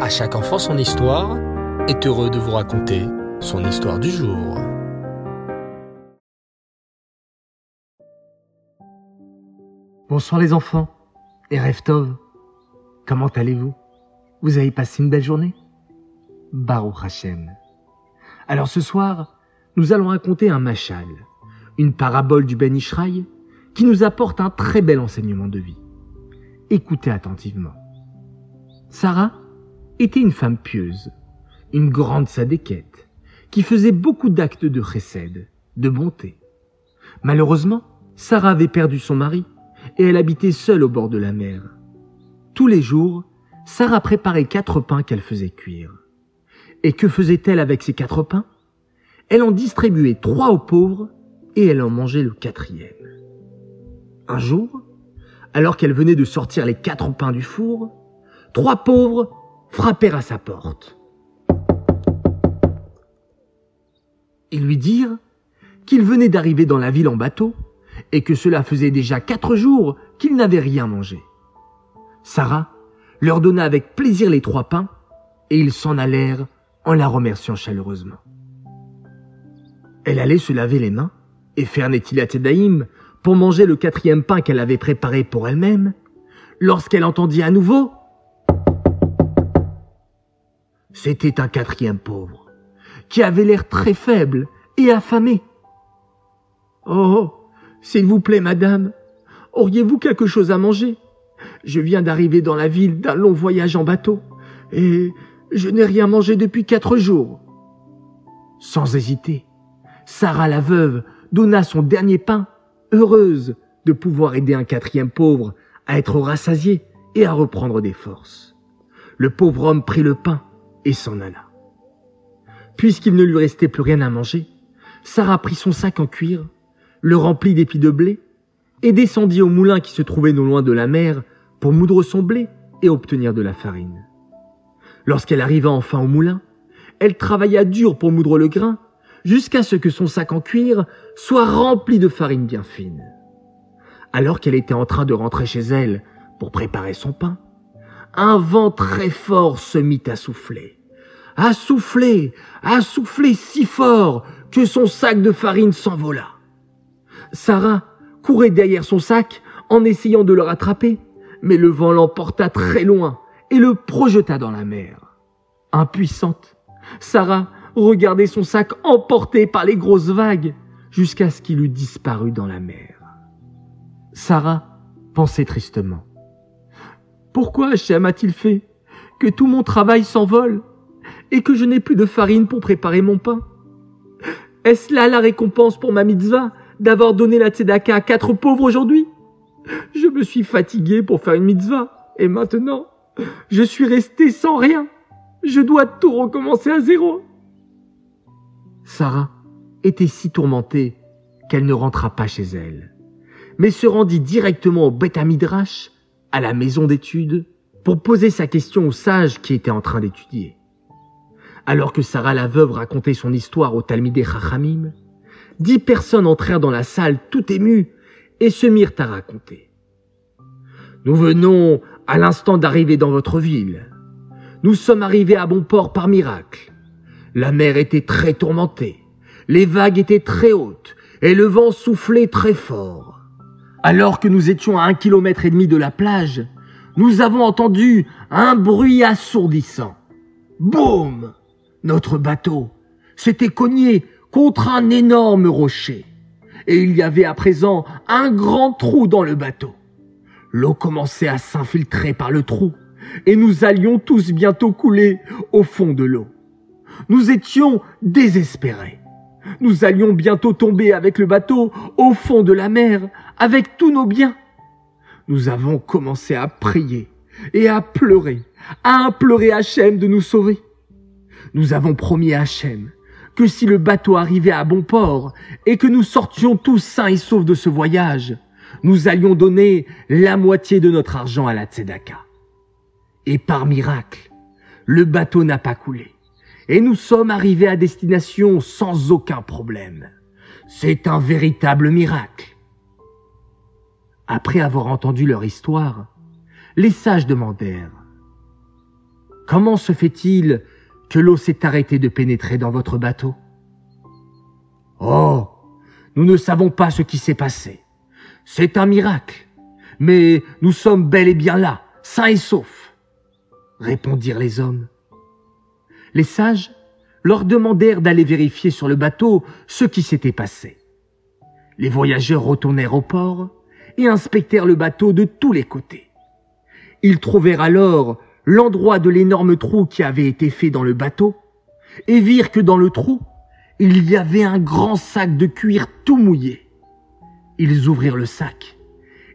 À chaque enfant son histoire est heureux de vous raconter son histoire du jour. Bonsoir les enfants et Reftov. Comment allez-vous? Vous avez passé une belle journée? Baruch Hashem. Alors ce soir, nous allons raconter un machal, une parabole du Ben Ishraï qui nous apporte un très bel enseignement de vie. Écoutez attentivement. Sarah? Était une femme pieuse, une grande sadéquette, qui faisait beaucoup d'actes de chesed, de bonté. Malheureusement, Sarah avait perdu son mari et elle habitait seule au bord de la mer. Tous les jours, Sarah préparait quatre pains qu'elle faisait cuire. Et que faisait-elle avec ces quatre pains? Elle en distribuait trois aux pauvres et elle en mangeait le quatrième. Un jour, alors qu'elle venait de sortir les quatre pains du four, trois pauvres frappèrent à sa porte. Ils lui dirent qu'il venait d'arriver dans la ville en bateau et que cela faisait déjà quatre jours qu'ils n'avaient rien mangé. Sarah leur donna avec plaisir les trois pains et ils s'en allèrent en la remerciant chaleureusement. Elle allait se laver les mains et faire Netilat Daïm pour manger le quatrième pain qu'elle avait préparé pour elle-même, lorsqu'elle entendit à nouveau C'était un quatrième pauvre, qui avait l'air très faible et affamé. Oh, s'il vous plaît, madame, auriez-vous quelque chose à manger? Je viens d'arriver dans la ville d'un long voyage en bateau, et je n'ai rien mangé depuis quatre jours. Sans hésiter, Sarah la veuve donna son dernier pain, heureuse de pouvoir aider un quatrième pauvre à être rassasié et à reprendre des forces. Le pauvre homme prit le pain et s'en alla. Puisqu'il ne lui restait plus rien à manger, Sarah prit son sac en cuir, le remplit d'épis de blé, et descendit au moulin qui se trouvait non loin de la mer pour moudre son blé et obtenir de la farine. Lorsqu'elle arriva enfin au moulin, elle travailla dur pour moudre le grain, jusqu'à ce que son sac en cuir soit rempli de farine bien fine. Alors qu'elle était en train de rentrer chez elle pour préparer son pain, un vent très fort se mit à souffler. À souffler, à souffler si fort que son sac de farine s'envola. Sarah courait derrière son sac en essayant de le rattraper, mais le vent l'emporta très loin et le projeta dans la mer. Impuissante, Sarah regardait son sac emporté par les grosses vagues jusqu'à ce qu'il eût disparu dans la mer. Sarah pensait tristement. Pourquoi Hachem a-t-il fait que tout mon travail s'envole et que je n'ai plus de farine pour préparer mon pain? Est-ce là la récompense pour ma mitzvah d'avoir donné la tzedaka à quatre pauvres aujourd'hui? Je me suis fatigué pour faire une mitzvah et maintenant je suis resté sans rien. Je dois tout recommencer à zéro. Sarah était si tourmentée qu'elle ne rentra pas chez elle, mais se rendit directement au Beth à la maison d'études pour poser sa question au sage qui était en train d'étudier. Alors que Sarah la veuve racontait son histoire au Talmideh Chachamim, dix personnes entrèrent dans la salle tout émues et se mirent à raconter. Nous venons à l'instant d'arriver dans votre ville. Nous sommes arrivés à bon port par miracle. La mer était très tourmentée, les vagues étaient très hautes et le vent soufflait très fort. Alors que nous étions à un kilomètre et demi de la plage, nous avons entendu un bruit assourdissant. Boum Notre bateau s'était cogné contre un énorme rocher. Et il y avait à présent un grand trou dans le bateau. L'eau commençait à s'infiltrer par le trou, et nous allions tous bientôt couler au fond de l'eau. Nous étions désespérés. Nous allions bientôt tomber avec le bateau au fond de la mer, avec tous nos biens. Nous avons commencé à prier et à pleurer, à implorer Hachem de nous sauver. Nous avons promis à Hachem que si le bateau arrivait à bon port et que nous sortions tous sains et saufs de ce voyage, nous allions donner la moitié de notre argent à la Tzedaka. Et par miracle, le bateau n'a pas coulé et nous sommes arrivés à destination sans aucun problème. C'est un véritable miracle. Après avoir entendu leur histoire, les sages demandèrent comment se fait-il que l'eau s'est arrêtée de pénétrer dans votre bateau? Oh, nous ne savons pas ce qui s'est passé. C'est un miracle. Mais nous sommes bel et bien là, sains et saufs, répondirent les hommes. Les sages leur demandèrent d'aller vérifier sur le bateau ce qui s'était passé. Les voyageurs retournèrent au port et inspectèrent le bateau de tous les côtés. Ils trouvèrent alors l'endroit de l'énorme trou qui avait été fait dans le bateau et virent que dans le trou, il y avait un grand sac de cuir tout mouillé. Ils ouvrirent le sac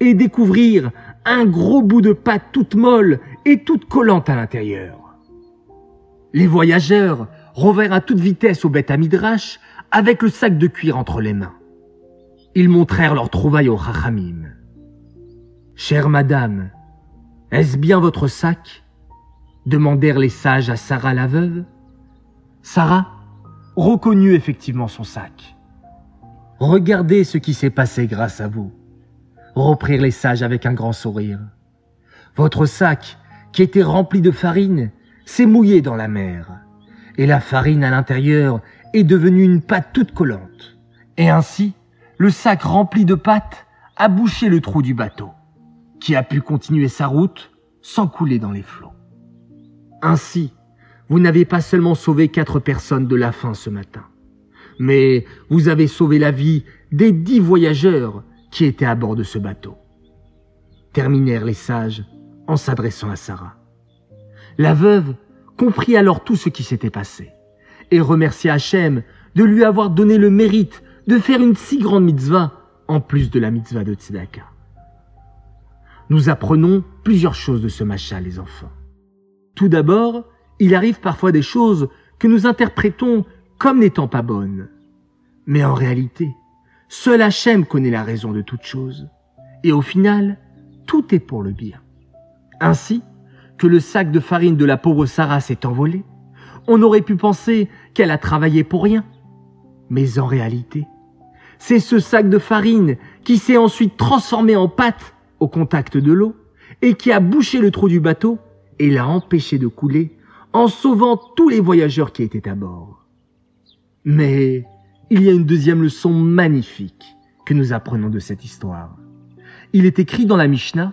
et découvrirent un gros bout de pâte toute molle et toute collante à l'intérieur. Les voyageurs revinrent à toute vitesse au bête à Midrash avec le sac de cuir entre les mains. Ils montrèrent leur trouvaille au Chachamim. Chère madame, est-ce bien votre sac? demandèrent les sages à Sarah la veuve. Sarah reconnut effectivement son sac. Regardez ce qui s'est passé grâce à vous, reprirent les sages avec un grand sourire. Votre sac, qui était rempli de farine, s'est mouillé dans la mer, et la farine à l'intérieur est devenue une pâte toute collante. Et ainsi, le sac rempli de pâte a bouché le trou du bateau, qui a pu continuer sa route sans couler dans les flots. Ainsi, vous n'avez pas seulement sauvé quatre personnes de la faim ce matin, mais vous avez sauvé la vie des dix voyageurs qui étaient à bord de ce bateau. Terminèrent les sages en s'adressant à Sarah. La veuve comprit alors tout ce qui s'était passé et remercia Hachem de lui avoir donné le mérite de faire une si grande mitzvah en plus de la mitzvah de Tzedaka. Nous apprenons plusieurs choses de ce macha, les enfants. Tout d'abord, il arrive parfois des choses que nous interprétons comme n'étant pas bonnes. Mais en réalité, seul Hachem connaît la raison de toute chose. Et au final, tout est pour le bien. Ainsi que le sac de farine de la pauvre Sarah s'est envolé, on aurait pu penser qu'elle a travaillé pour rien. Mais en réalité, c'est ce sac de farine qui s'est ensuite transformé en pâte au contact de l'eau et qui a bouché le trou du bateau et l'a empêché de couler en sauvant tous les voyageurs qui étaient à bord. Mais il y a une deuxième leçon magnifique que nous apprenons de cette histoire. Il est écrit dans la Mishnah,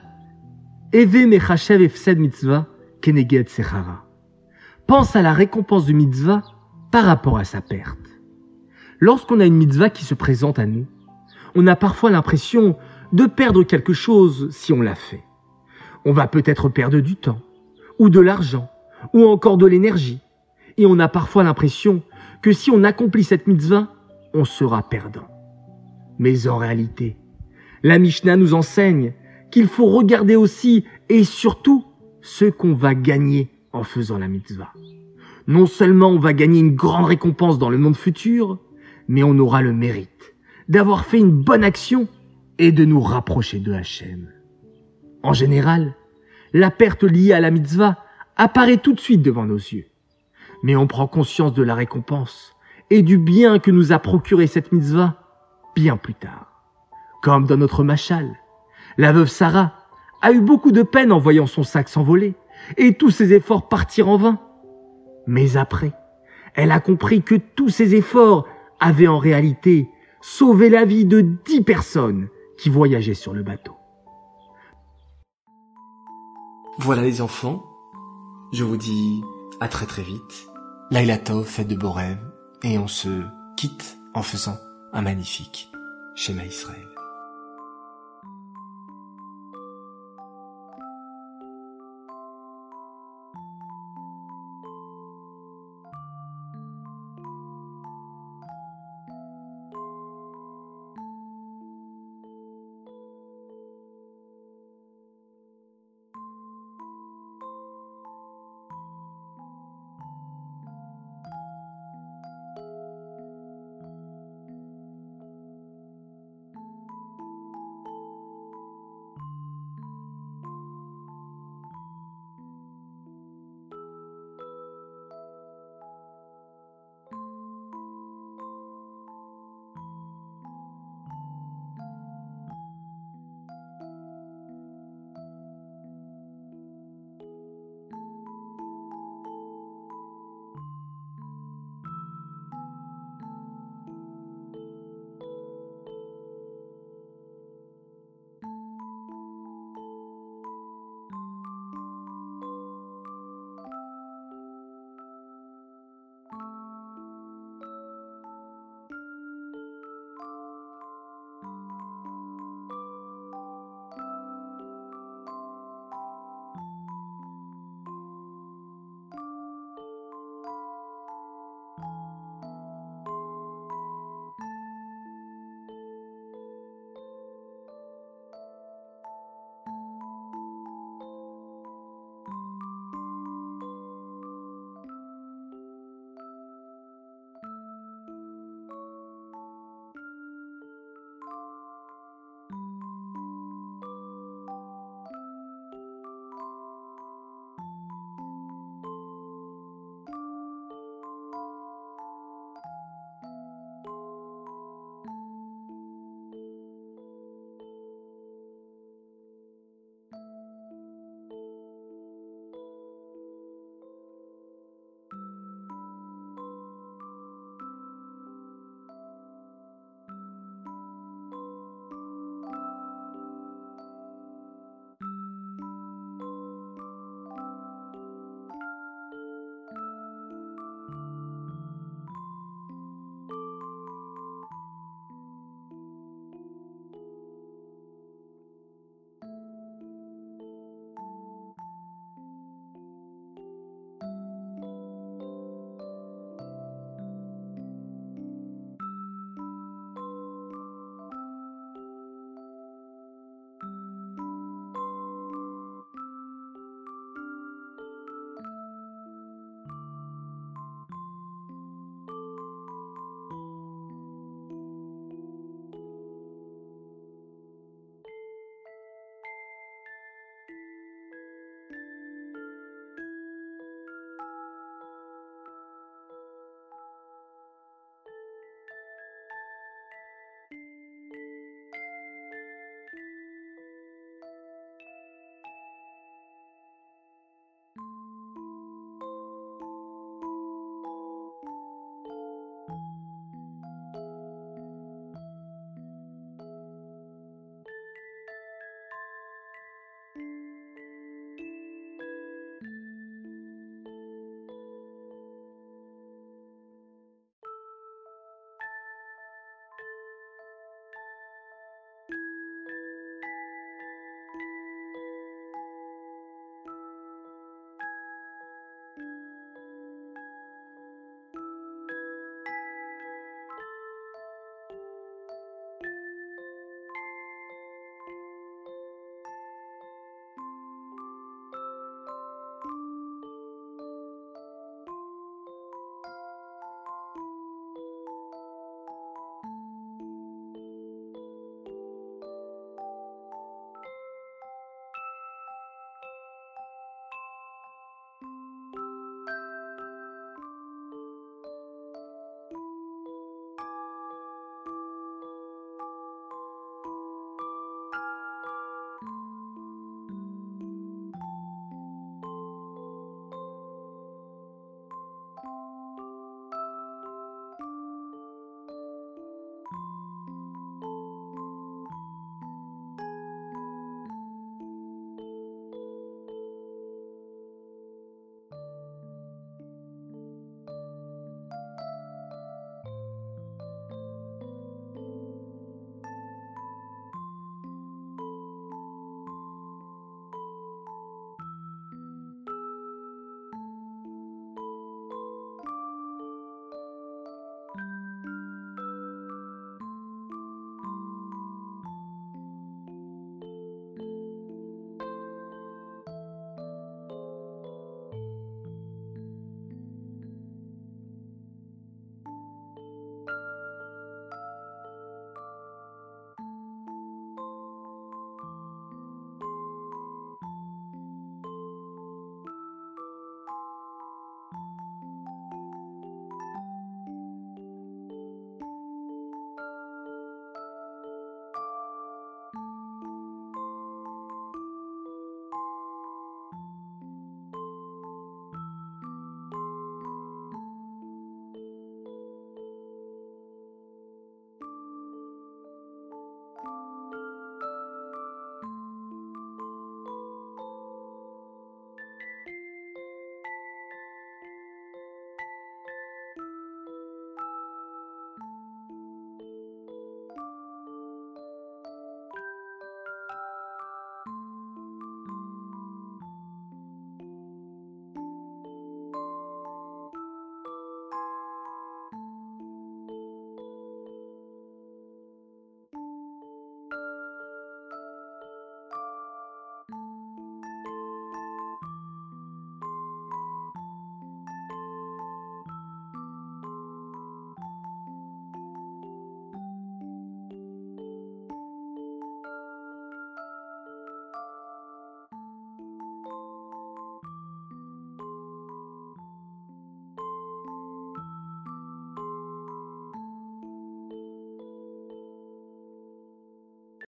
Eve mechachev efsed mitzvah keneged sechara. Pense à la récompense du mitzvah par rapport à sa perte. Lorsqu'on a une mitzvah qui se présente à nous, on a parfois l'impression de perdre quelque chose si on l'a fait. On va peut-être perdre du temps, ou de l'argent, ou encore de l'énergie. Et on a parfois l'impression que si on accomplit cette mitzvah, on sera perdant. Mais en réalité, la Mishnah nous enseigne qu'il faut regarder aussi et surtout ce qu'on va gagner en faisant la mitzvah. Non seulement on va gagner une grande récompense dans le monde futur, mais on aura le mérite d'avoir fait une bonne action et de nous rapprocher de Hachem. En général, la perte liée à la mitzvah apparaît tout de suite devant nos yeux. Mais on prend conscience de la récompense et du bien que nous a procuré cette mitzvah bien plus tard. Comme dans notre machal, la veuve Sarah a eu beaucoup de peine en voyant son sac s'envoler et tous ses efforts partir en vain. Mais après, elle a compris que tous ses efforts avait en réalité sauvé la vie de dix personnes qui voyageaient sur le bateau. Voilà les enfants, je vous dis à très très vite. Laila Tov, faites de beaux rêves et on se quitte en faisant un magnifique schéma Israël.